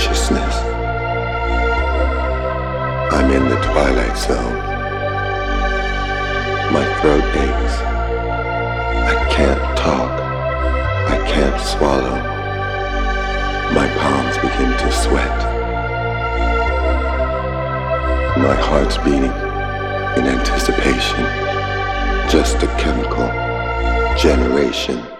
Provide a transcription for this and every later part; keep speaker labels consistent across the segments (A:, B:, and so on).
A: consciousness. I'm in the twilight zone. My throat aches. I can't talk. I can't swallow. My palms begin to sweat. My heart's beating in anticipation. Just a chemical generation.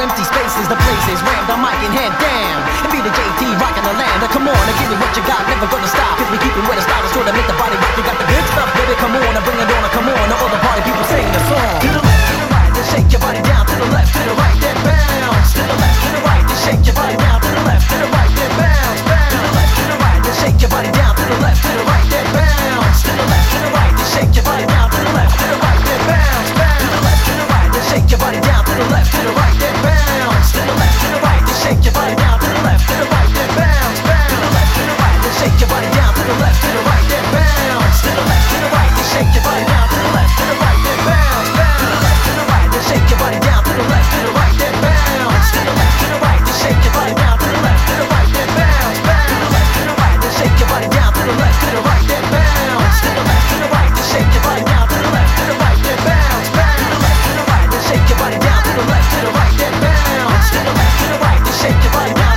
B: Empty spaces. The places rammed, I'm mic in hand, damn. And be the JT rocking the land. Now come on, and give me what you got, never gonna stop. Cause we keep it where the style is sure to make the body rock. You got the good stuff, baby, come on, and bring it on, and come on. All the party people sing the song. To the left, to the right, then shake your body down. To the left, to the right, then bounce. To the left, to the right, then shake your body down. To the left, to the right, then bounce, shake your body down. To the left, to the right, then bounce. To the left, to the right, then shake your body down. To the left, to the right, then bounce, bounce. To the left, to the right, then shake your body down. To the left, to the right, then bounce. To the left, to the right, then shake your body down. To the left, to the right, then bounce, bounce. To the left, to the right, then shake your body down. To the left, to the right, then bounce. Bounce. To the left, to the right, then shake your body. Shake your body down.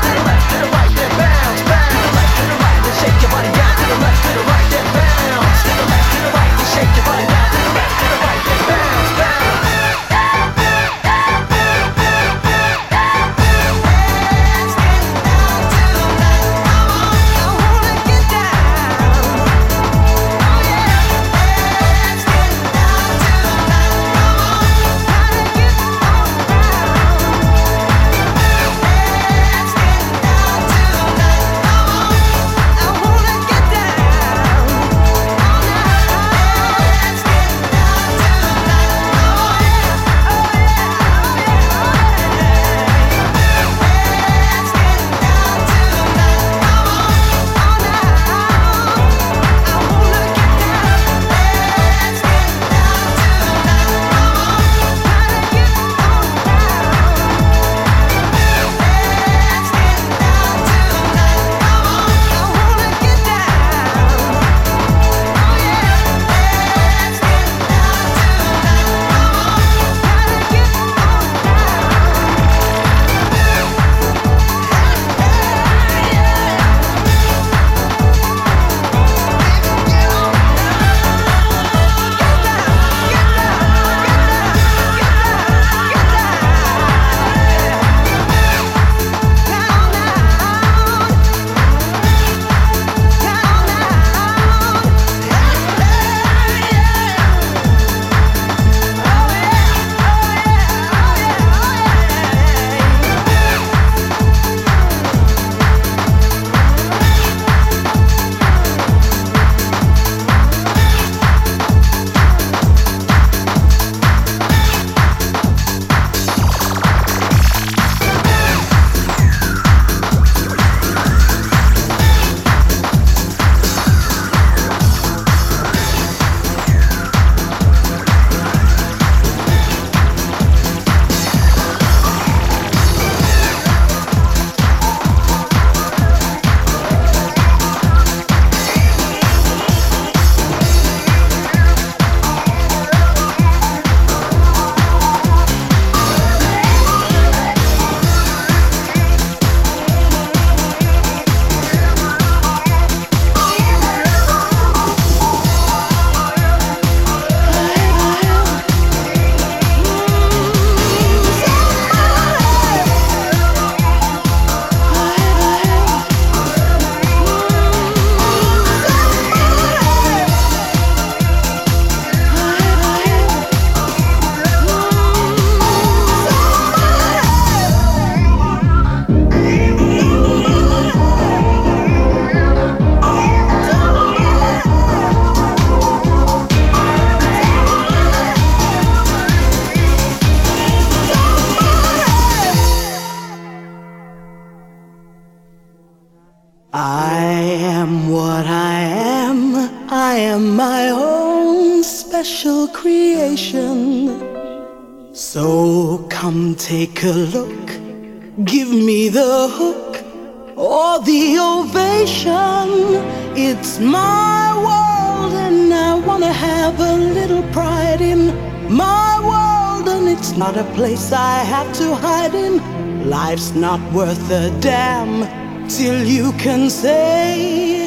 C: Place I have to hide in. Life's not worth a damn till you can say,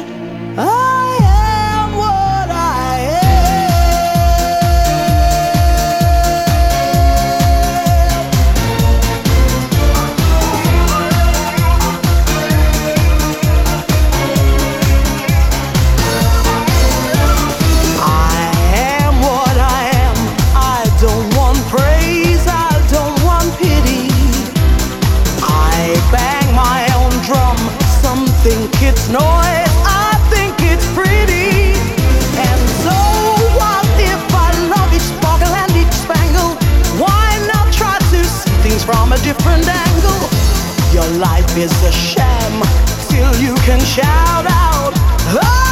C: its noise. I think it's pretty. And so what if I love each sparkle and each spangle? Why not try to see things from a different angle? Your life is a sham till you can shout out. I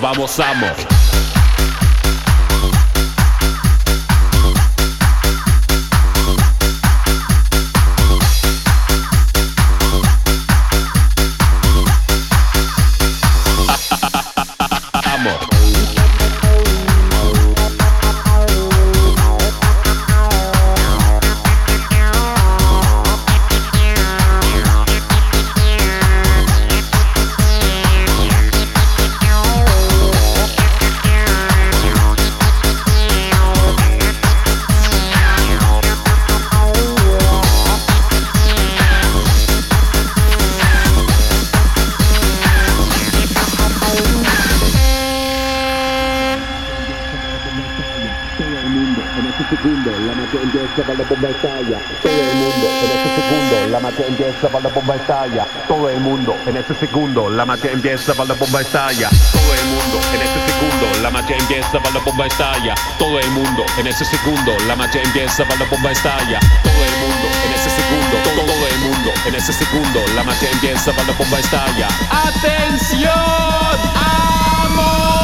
D: vamos,
E: amo. Bomba estalla. Todo el mundo en este segundo, la magia empieza para la bomba estalla. Todo el mundo en este segundo, la magia empieza para la bomba estalla.
D: Todo el mundo en ese segundo, la magia empieza para la bomba estalla. Todo el mundo en ese segundo, la empieza bomba estalla. Todo el mundo en ese segundo, todo, el mundo en ese segundo, la magia empieza para la bomba estalla. ¡Atención! ¡Amor!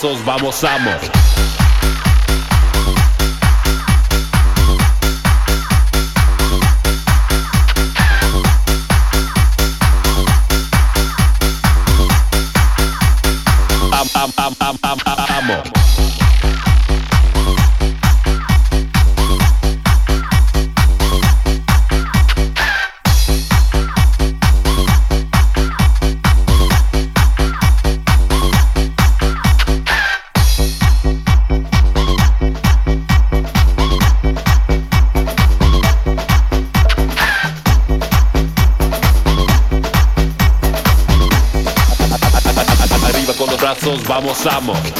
D: vamos, vamos.
F: Pasamos.